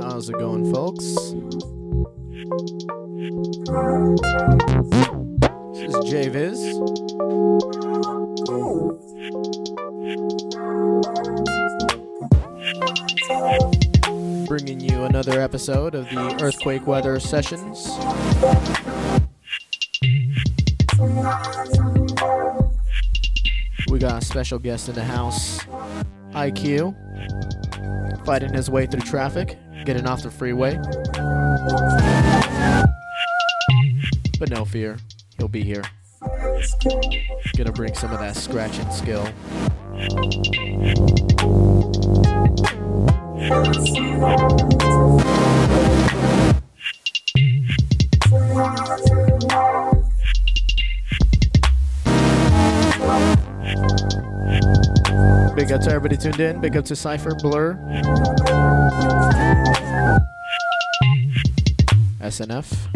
How's it going, folks? This is JViz. Bringing you another episode of the Earthquake Weather Sessions. We got a special guest in the house, EyeQ, fighting his way through traffic, getting off the freeway. But no fear, he'll be here. Gonna bring some of that scratching skill. Big out to everybody tuned in. Big up to Cypher, Blur, SNF.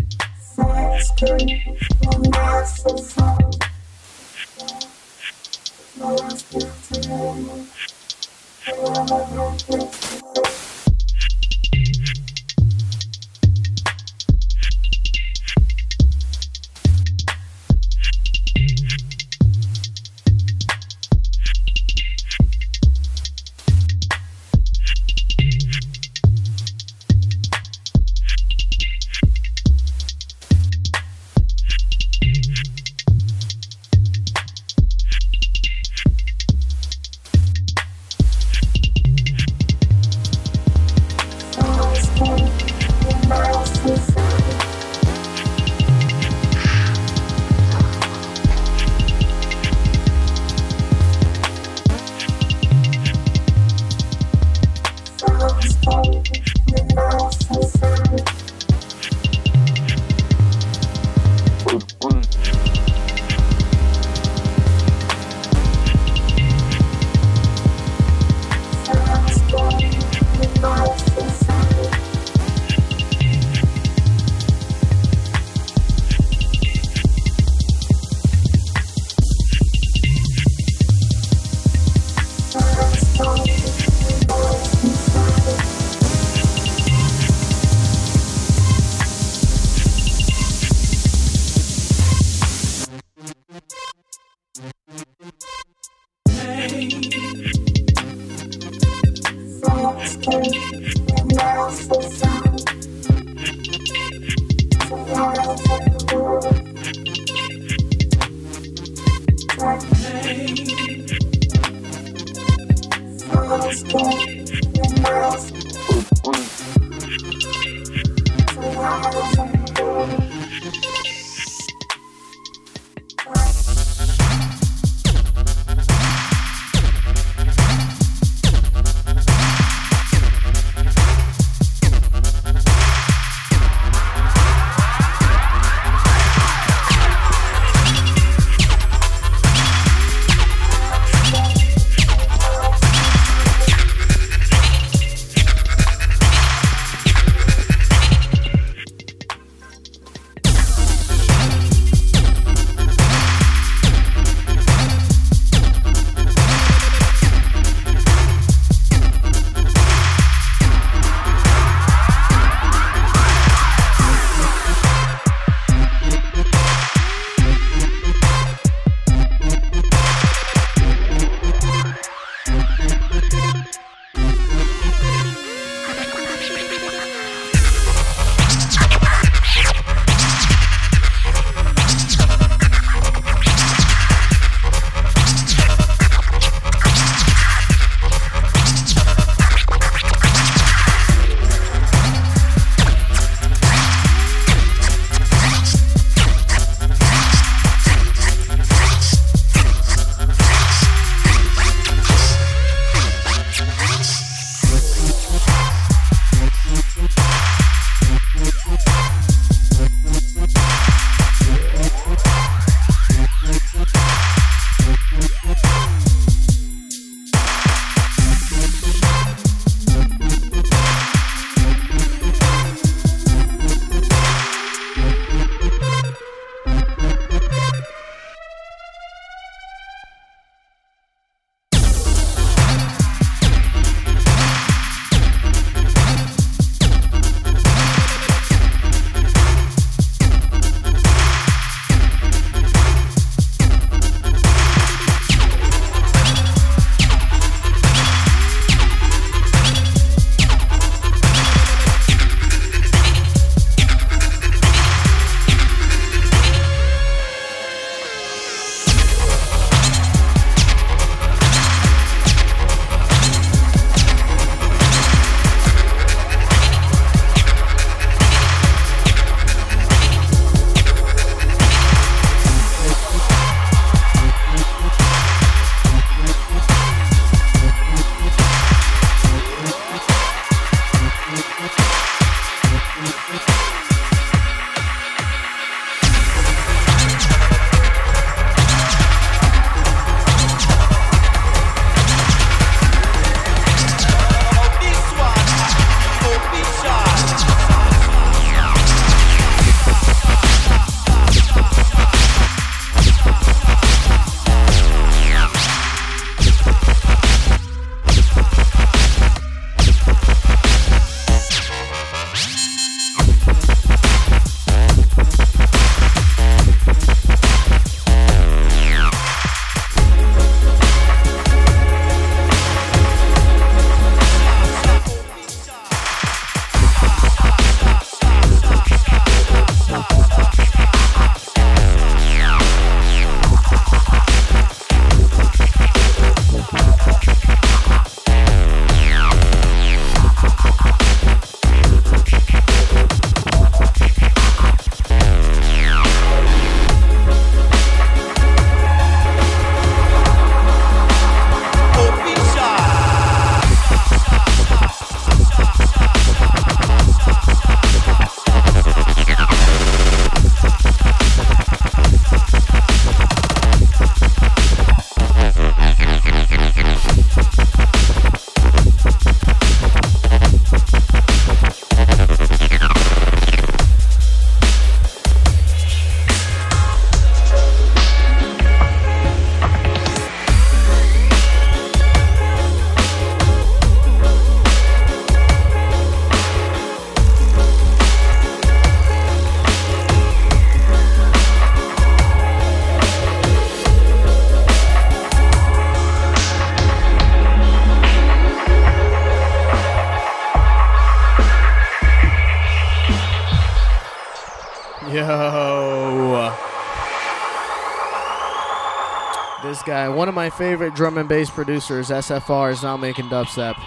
Favorite drum and bass producers, SFR, is now making dubstep,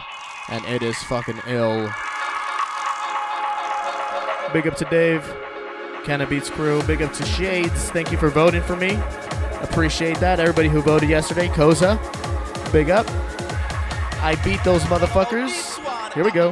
and it is fucking ill. Big up to Dave, Canna Beats crew. Big up to Shades. Thank you for voting for me. Appreciate that. Everybody who voted yesterday, Koza, big up. I beat those motherfuckers. Here we go.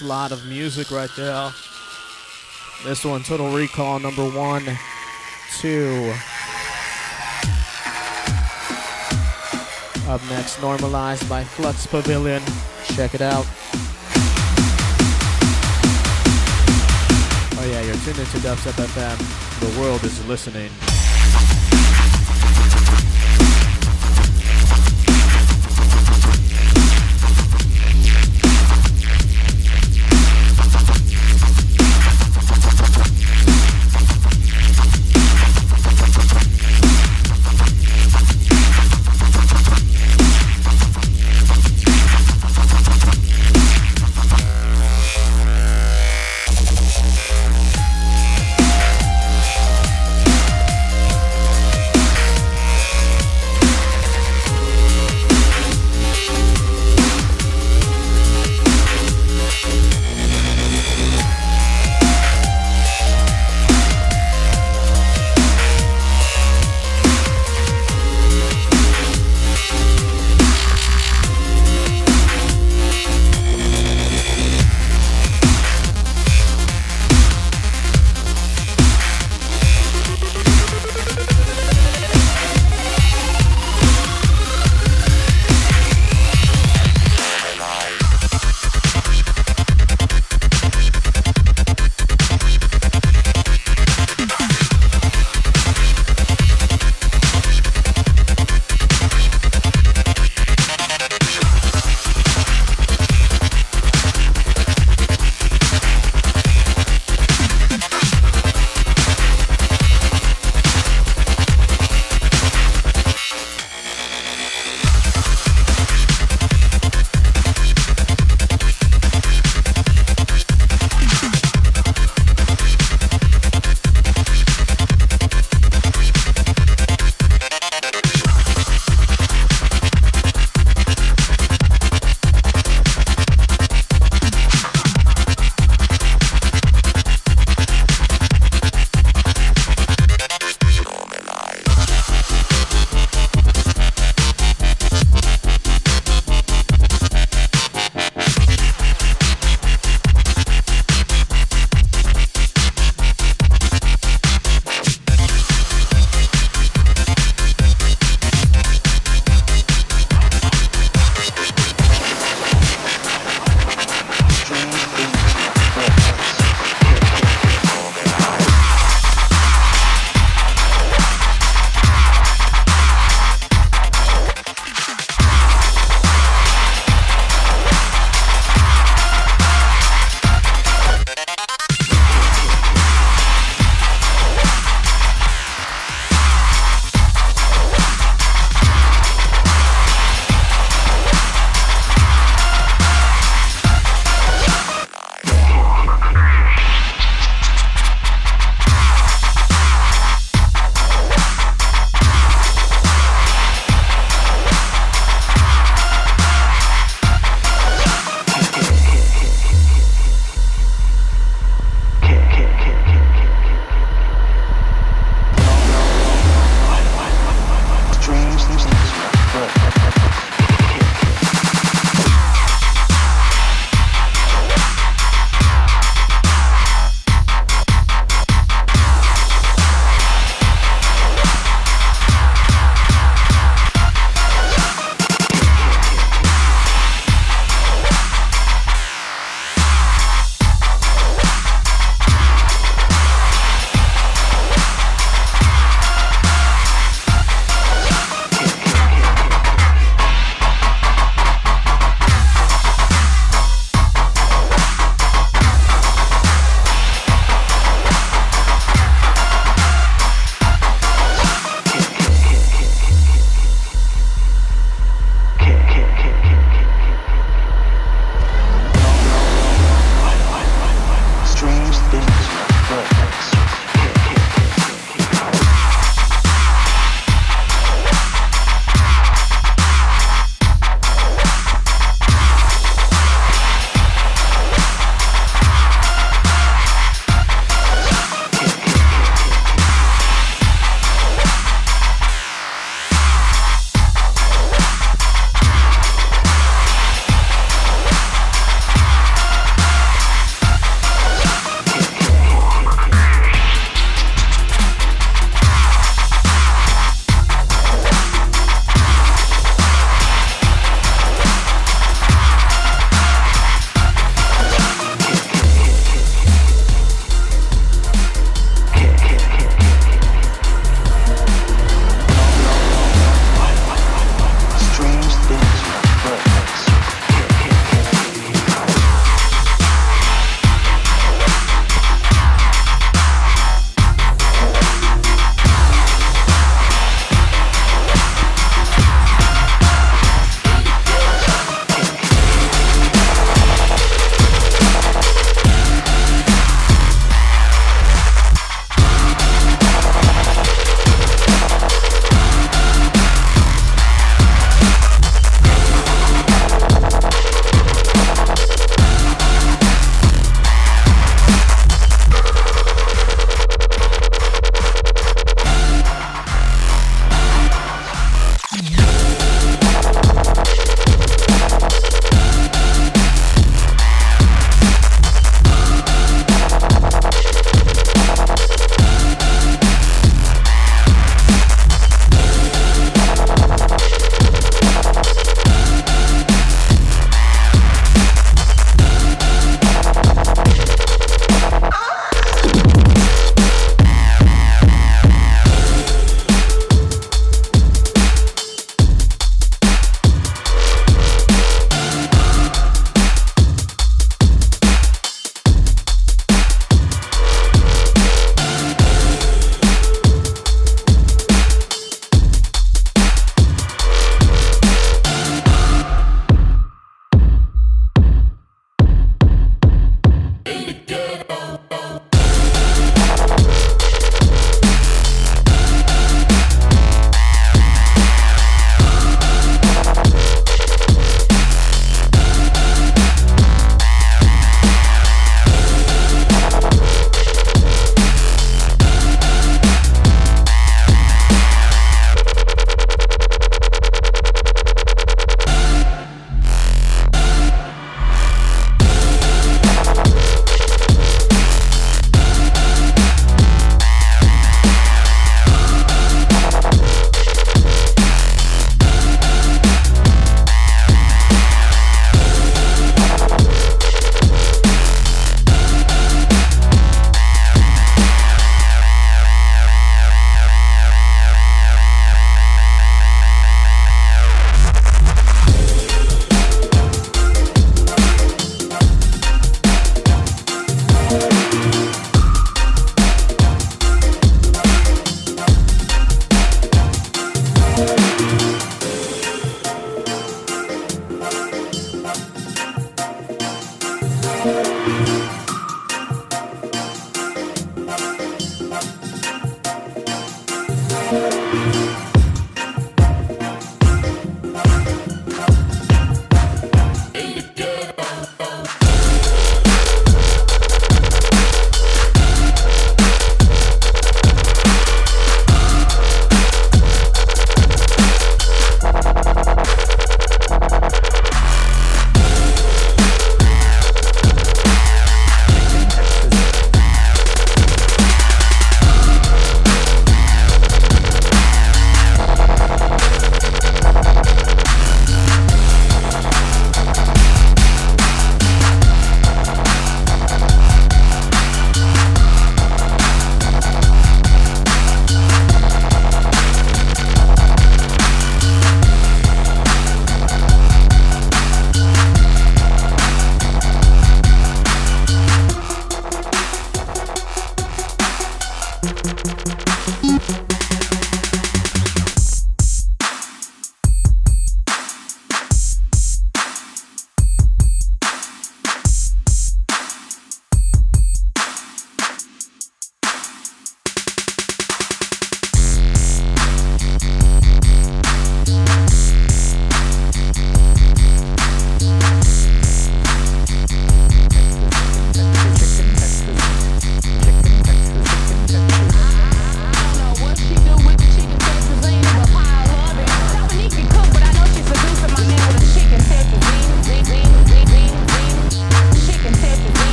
An onslaught of music right there. This one, Total Recall number one, two. Up next, Normalized by Flux Pavilion. Check it out. Oh yeah, you're tuned into Dubstep FM. The world is listening.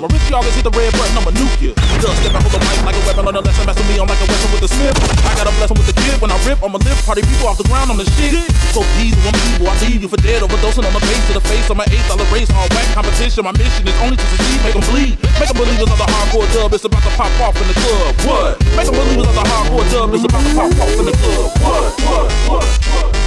A loser. My rich always hit the red button, I'ma nuke you. Dust step out with the mic like a weapon on the lesson. Master me, I'm like a weapon with the smith. I got a blessing with the kid. When I rip, I'ma lift. Party people off the ground, I'm the shit. So diesel, I'm evil. I leave you for dead. Overdosing on the face to the face. I'm an eighth dollar race. All whack competition. My mission is only to succeed. Make them bleed. Make them believers of the hardcore dub. It's about to pop off in the club. What? Make them believers of the hardcore dub. It's about to pop off in the club. What? What? What? What?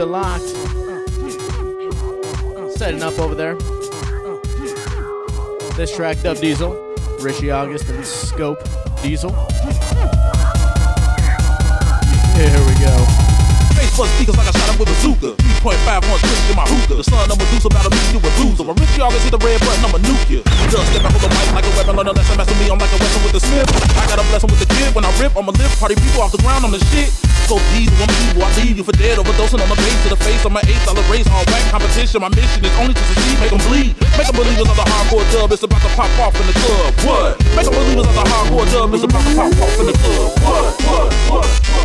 It locked. Setting up over there. This track, Dub Diesel, Richie August, and Scope Diesel. Here we go. Facebook speakers like I shot him with a bazooka. 3.5 points twist in my hookah. The of Medusa about a loser. My Richie August hit the red button, you. Just step out with the mic like a weapon, a mess with me, I'm like a weapon with the smith. I got a blessing with the kid, when I rip, I'ma lift, party people off the ground, I'm the shit so diesel, I'm evil. I leave you for dead, overdosing on the base to the face of my eighth dollar race. All whack competition. My mission is only to succeed, make them bleed. Make them believers of the hardcore dub. It's about to pop off in the club. What? Make them believers of the hardcore dub. It's about to pop off in the club. What? What? What? What?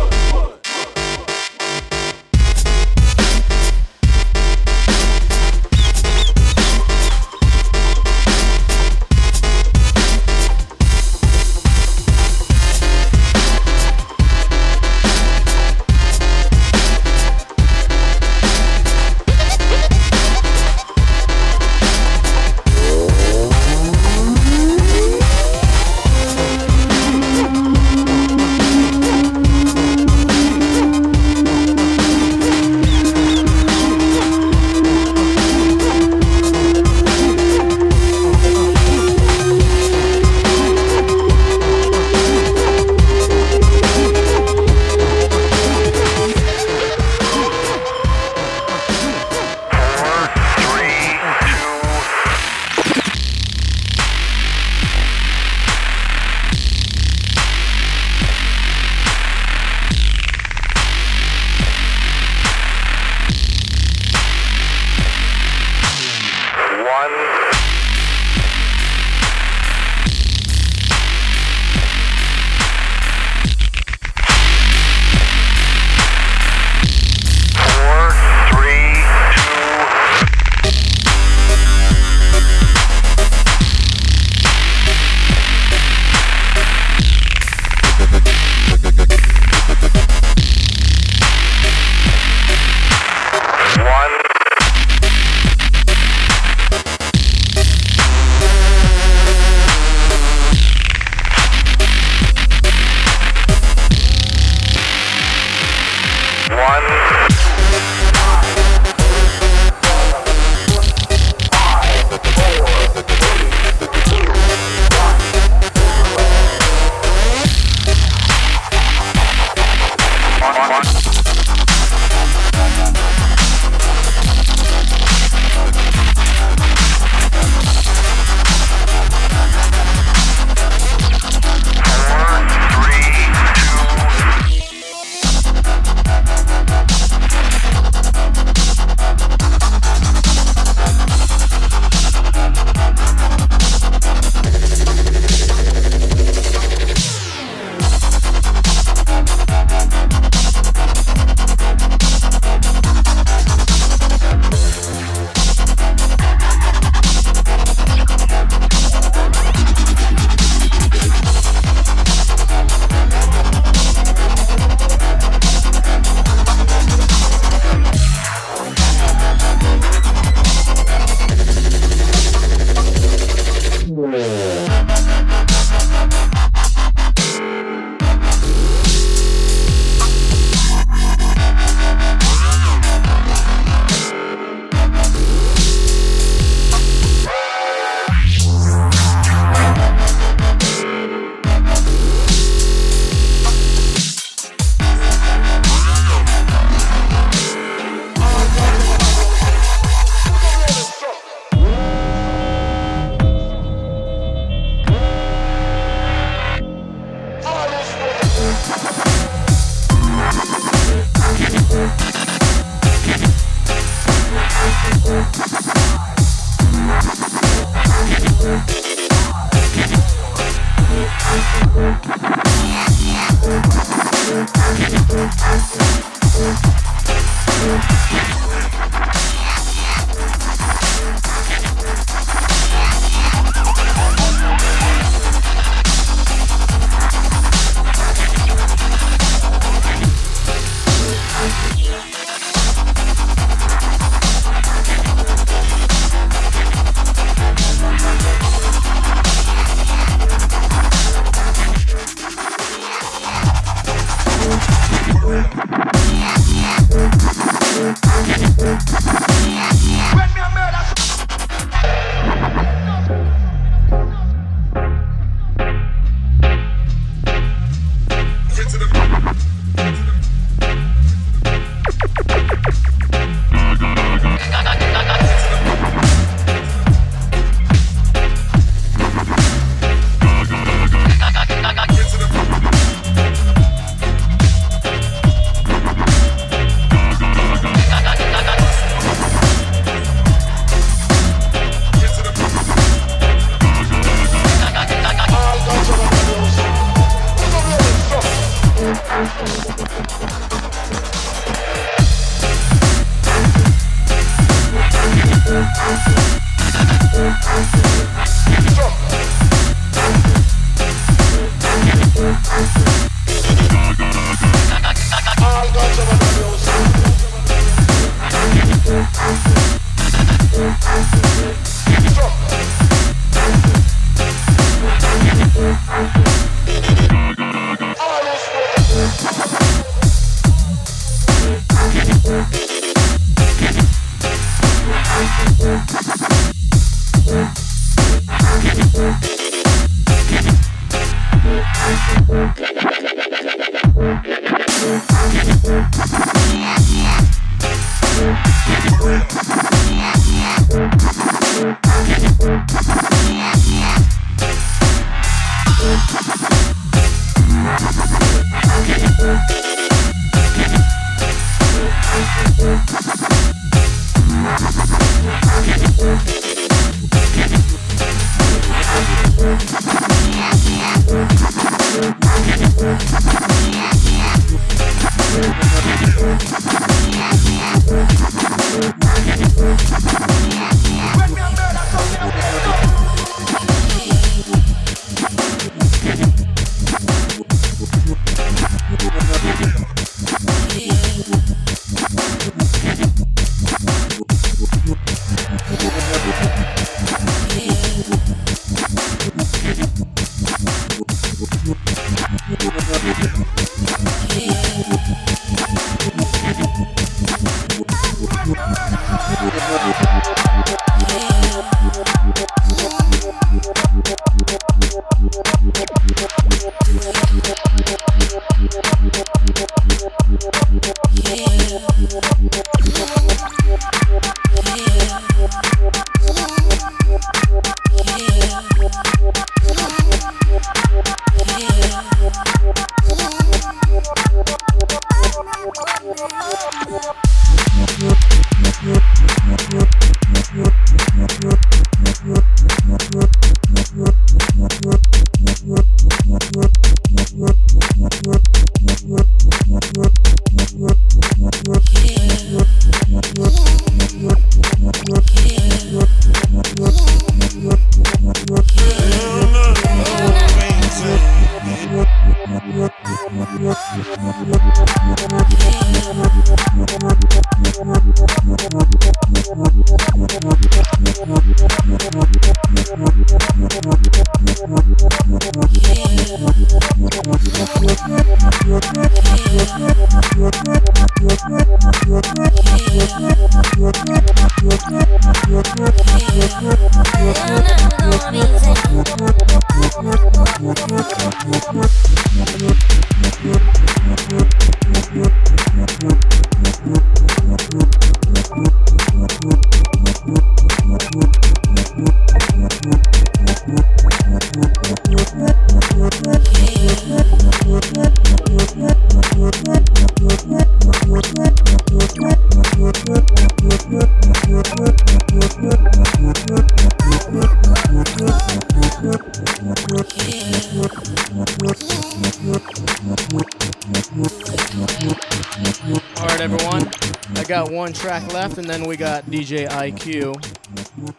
then we got DJ EyeQ.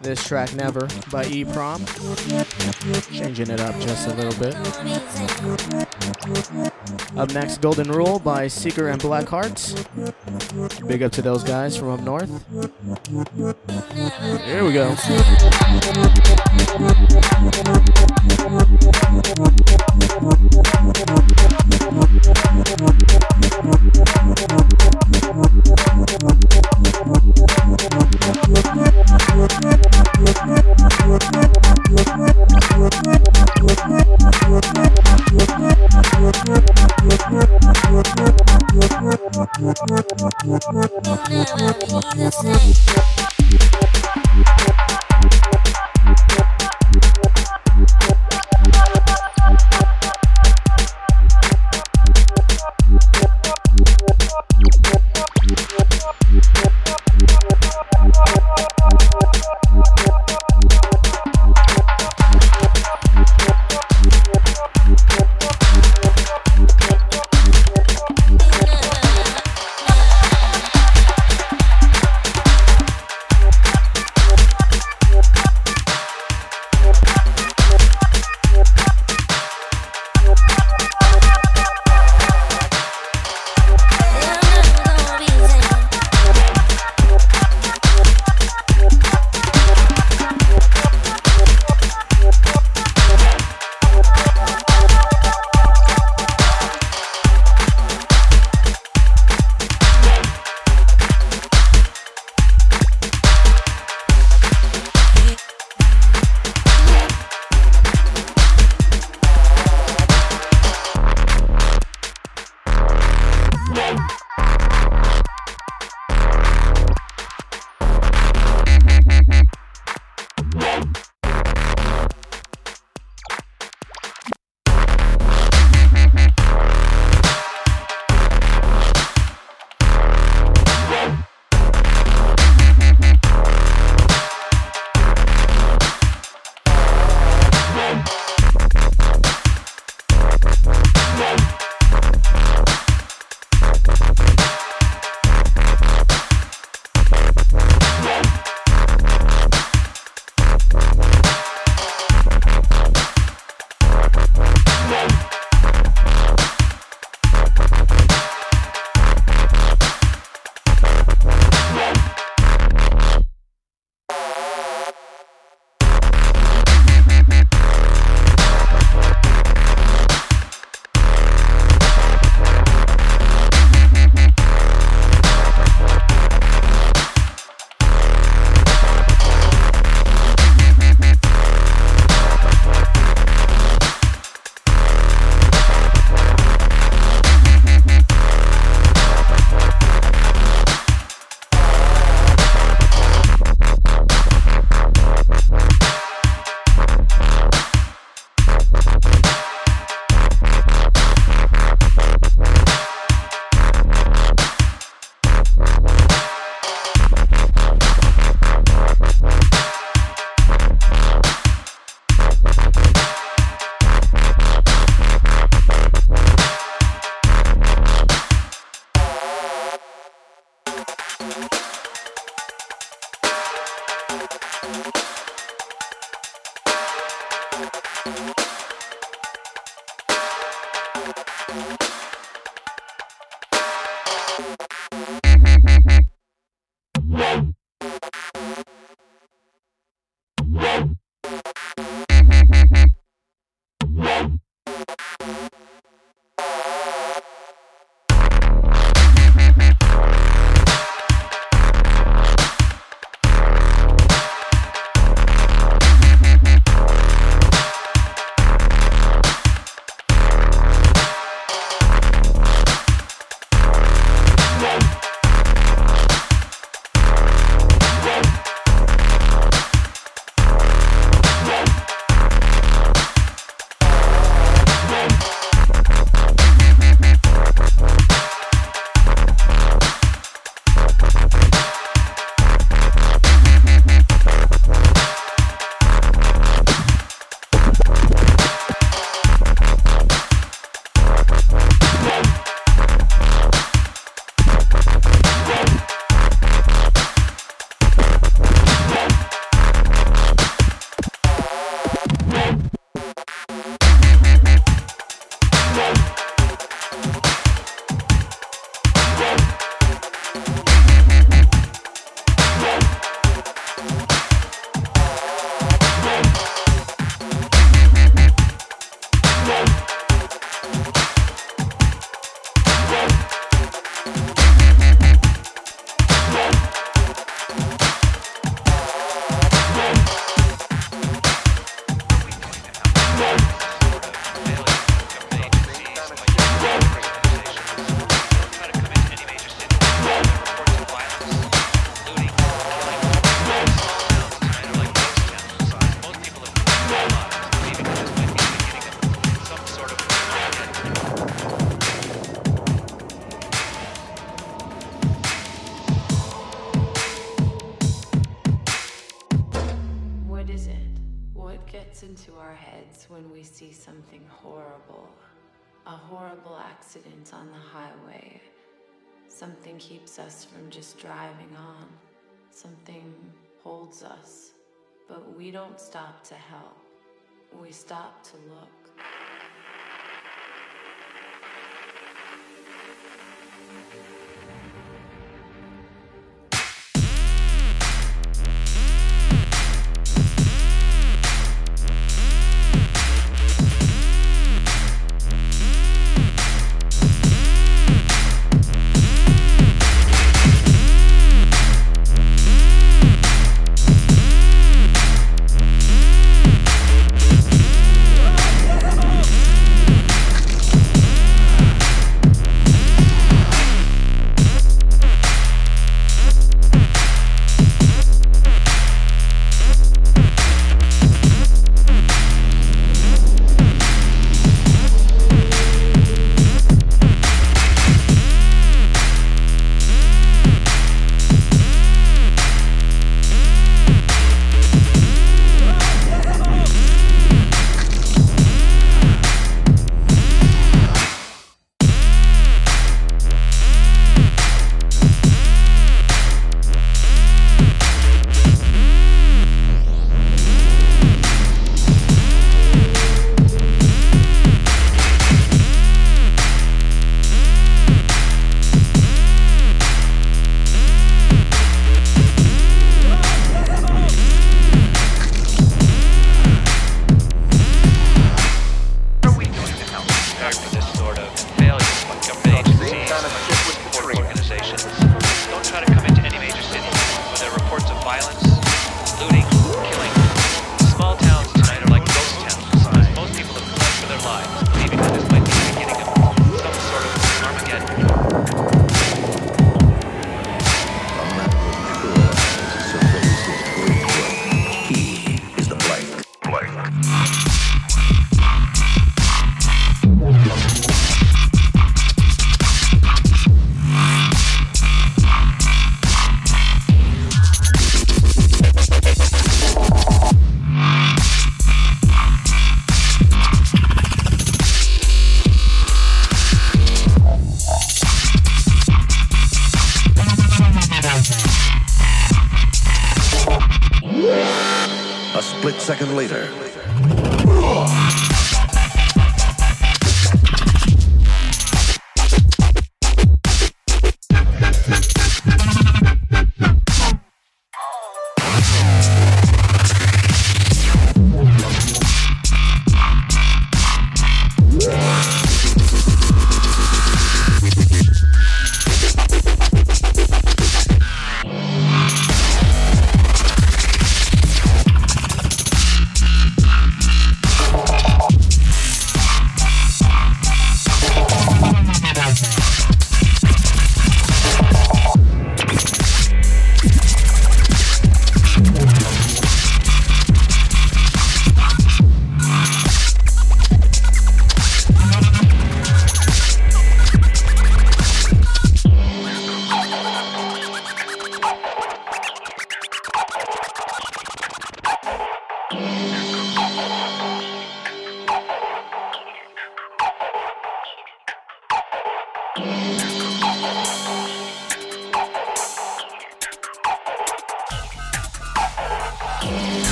This track, Never, by E Prom. Changing it up just a little bit. Up next, Golden Rule by Seeker and Black Hearts. Big up to those guys from up north. Here we go. Thank you. You'll never be the same. into our heads when we see something horrible. A horrible accident on the highway. Something keeps us from just driving on. Something holds us. But we don't stop to help. We stop to look.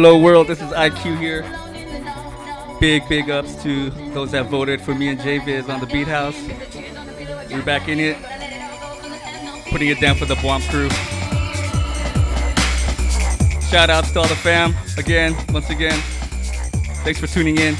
Hello world, this is EyeQ here. Big, big ups to those that voted for me and JViz on the Beat House. We're back in it, putting it down for the Bomb crew. Shout outs to all the fam again, once again. Thanks for tuning in.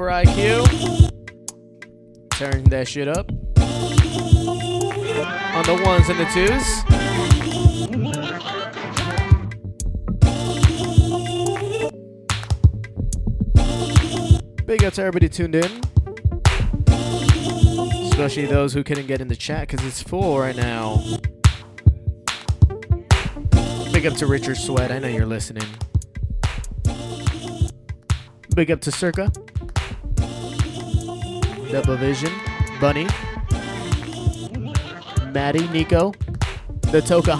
For EyeQ. Turn that shit up. On the ones and the twos. Big up to everybody tuned in. Especially those who couldn't get in the chat because it's full right now. Big up to Richard Sweat. I know you're listening. Big up to Circa. Double Vision. Bunny. Maddie, Nico. The Toka.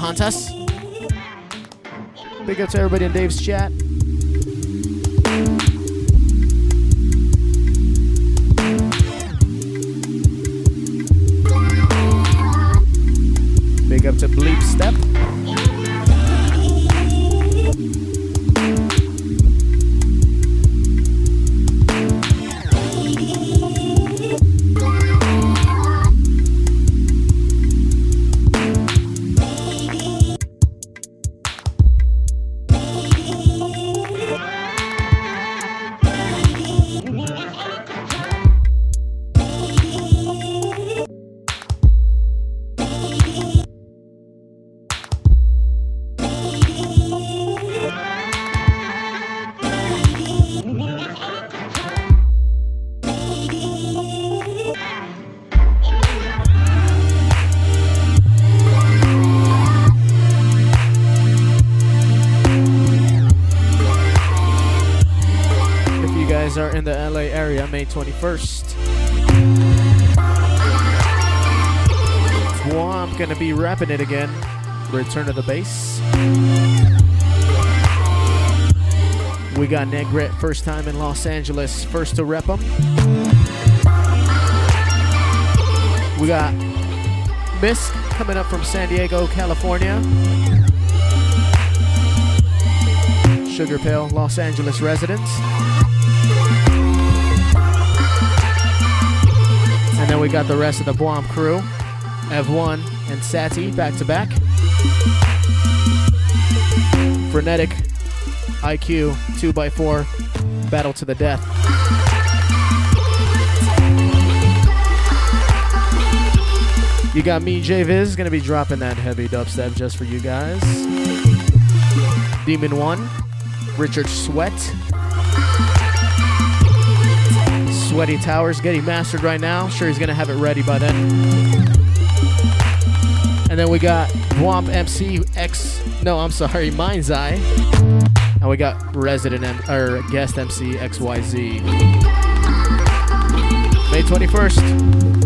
Big up to everybody in Dave's chat. Big up to Bleep Step. May 21st. Well, I'm gonna be rapping it again. Return to the base. We got Negret first time in Los Angeles, first to rep 'em. We got Misk coming up from San Diego, California. Sugar Pill, Los Angeles residents. We got the rest of the Blom crew. Ev1 and Sati back to back. Frenetic, EyeQ, 2x4, battle to the death. You got me, JViz, gonna be dropping that heavy dubstep just for you guys. Demon 1, Richard Sweat. Sweaty Towers getting mastered right now. Sure, he's gonna have it ready by then. And then we got Womp MC X. No, I'm sorry, Mind's Eye. And we got resident M- or guest MC XYZ. May 21st.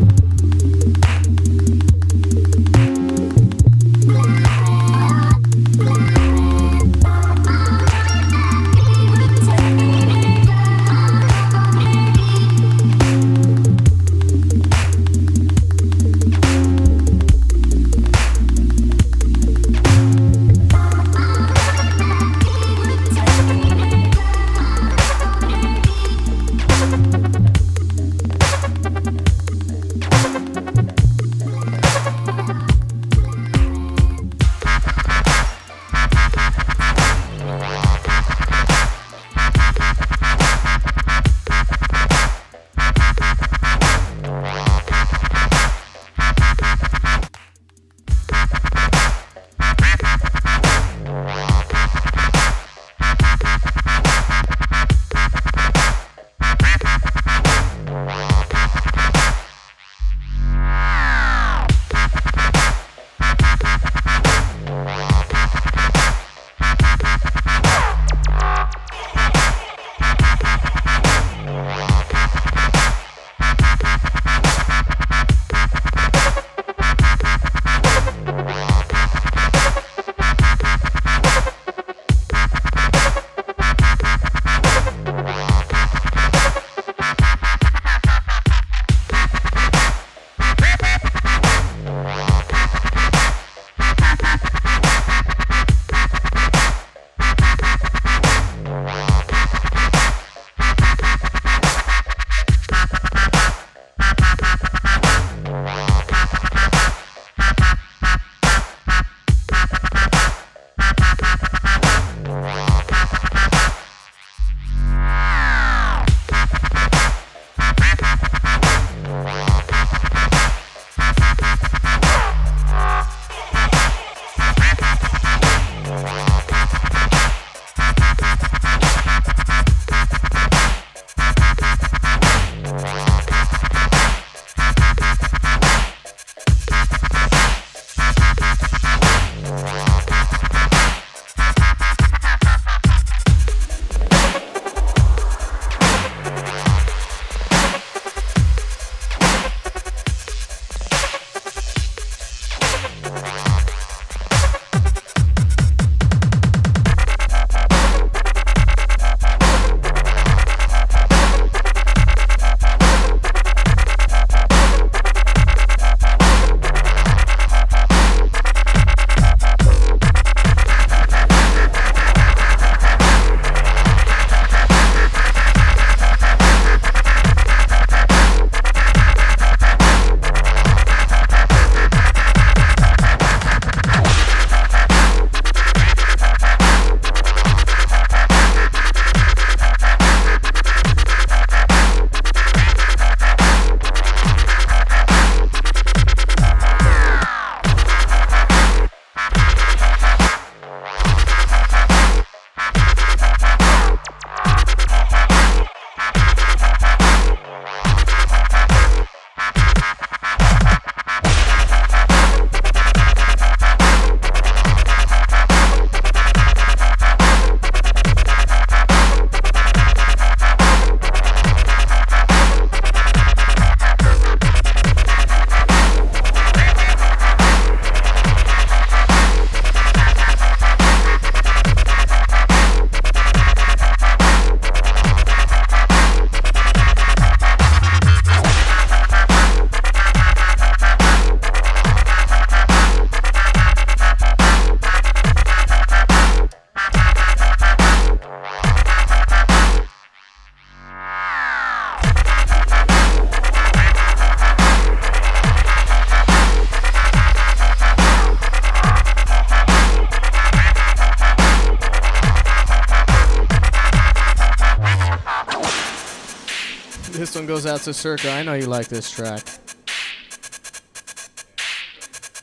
Goes out to Circa. I know you like this track.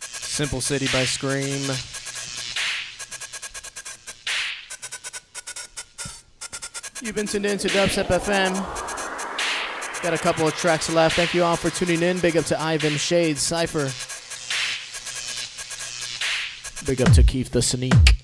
Simple City by Skream. You've been tuned in to Dubstep FM. Got a couple of tracks left. Thank you all for tuning in. Big up to Ivan Shades Cypher. Big up to Keith the Sneak.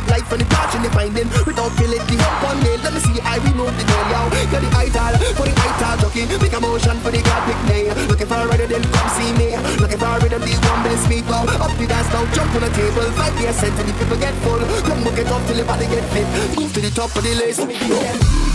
At life and the passion you're finding. Without feeling the up on nail. Let me see I remove the nail, yo. Got the idol, for the idol jockey. Make a motion for the god pick name. Looking for a rider, then come see me. Looking for a rhythm, the one the speed. Up the dance now, jump on the table. Five years cent and the people get full. Come book it up till the body get fit. Move to the top of the list.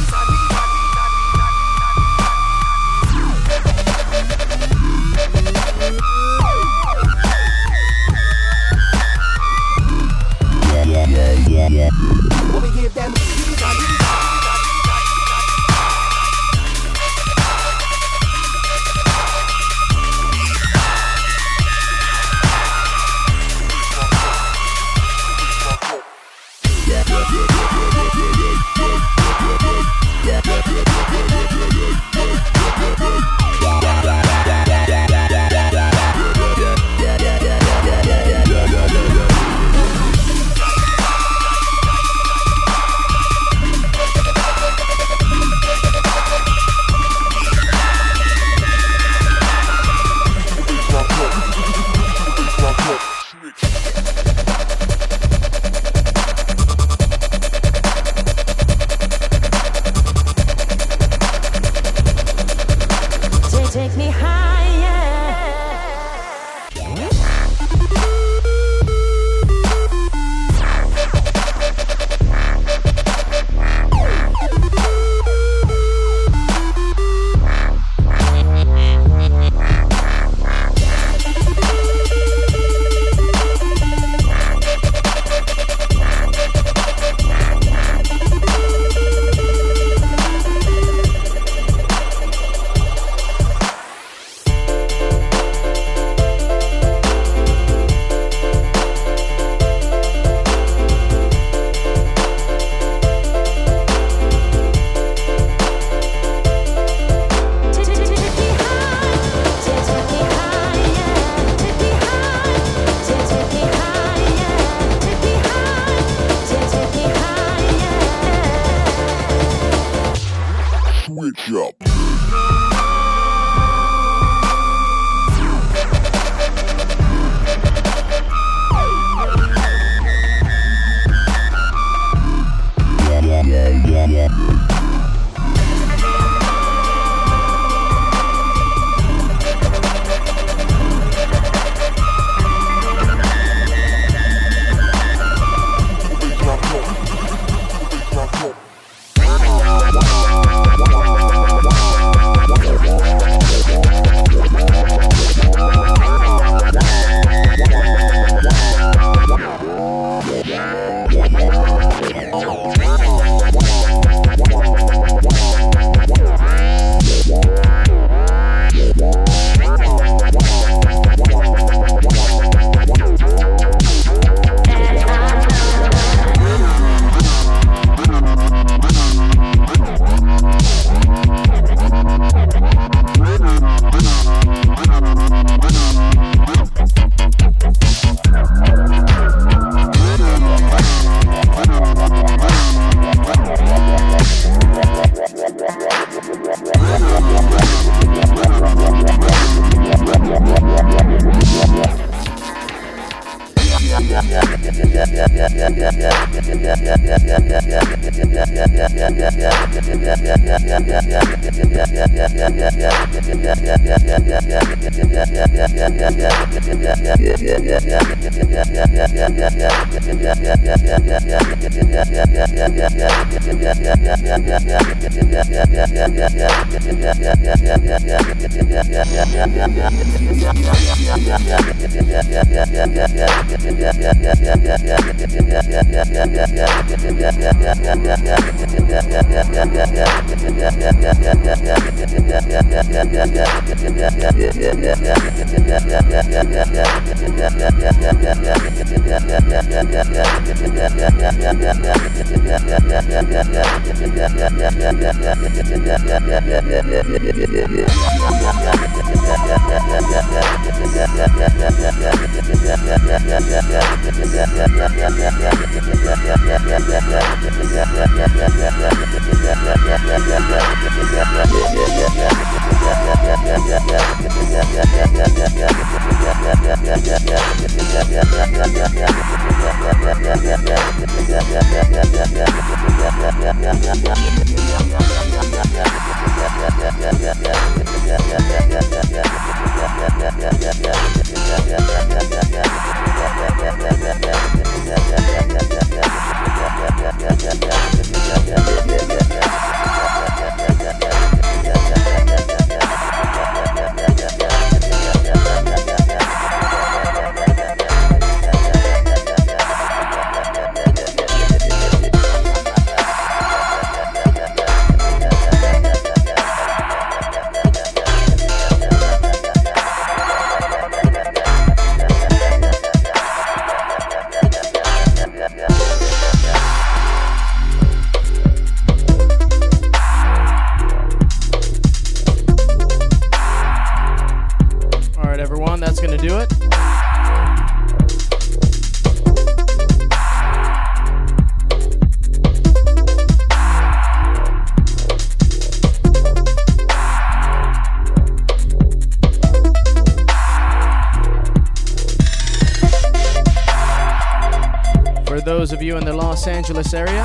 Angeles area,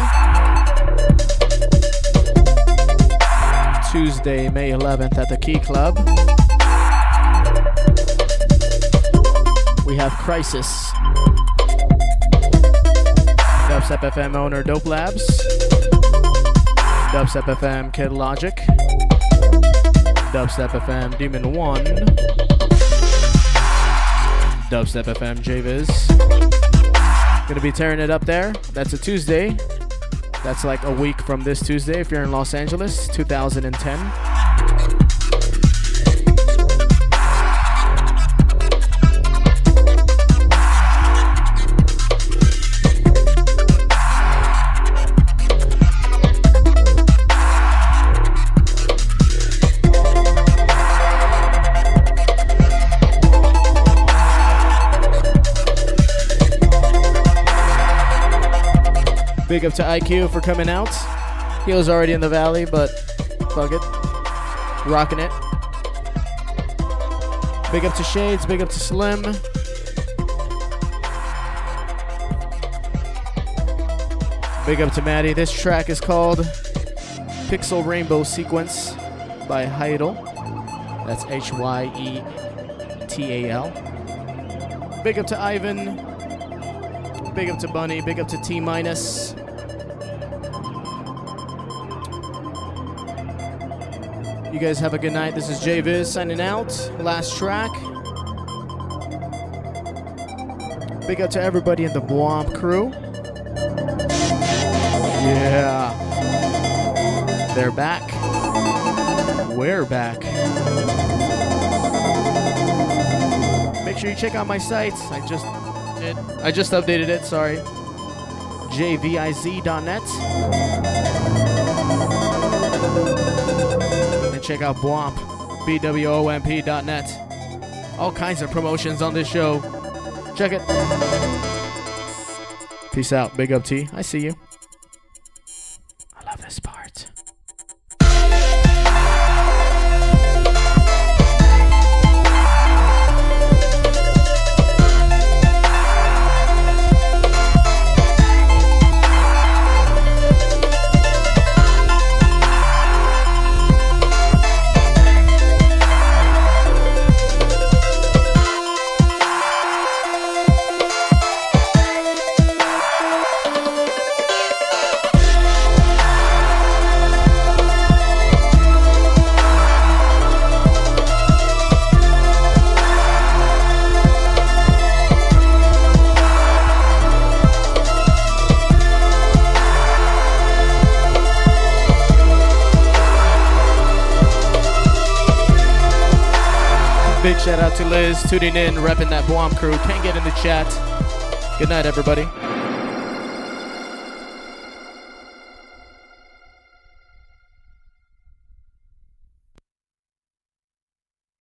Tuesday, May 11th at the Key Club. we have Crisis. Dubstep FM owner Dope Labs. Dubstep FM Kid Logic. Dubstep FM Demon 1. Dubstep FM JViz. Gonna be tearing it up there. That's a Tuesday. That's like a week from this Tuesday if you're in Los Angeles, 2010. Big up to EyeQ for coming out. He was already in the valley, but fuck it. Rocking it. Big up to Shades, big up to Slim. Big up to Maddie. This track is called Pixel Rainbow Sequence by Hyetal. That's H Y E T A L. Big up to Ivan. Big up to Bunny. Big up to T minus. You guys have a good night. This is JViz signing out. Last track. Big up to everybody in the Bwomp crew. Yeah. They're back. We're back. Make sure you check out my sites. I just did. I just updated it, sorry. jviz.net. Check out Bwomp, B-W-O-M-P.net. All kinds of promotions on this show. Check it. Peace out. Big up T. I see you. Tuning in, repping that Bwomp crew. Can't get in the chat. Good night, everybody.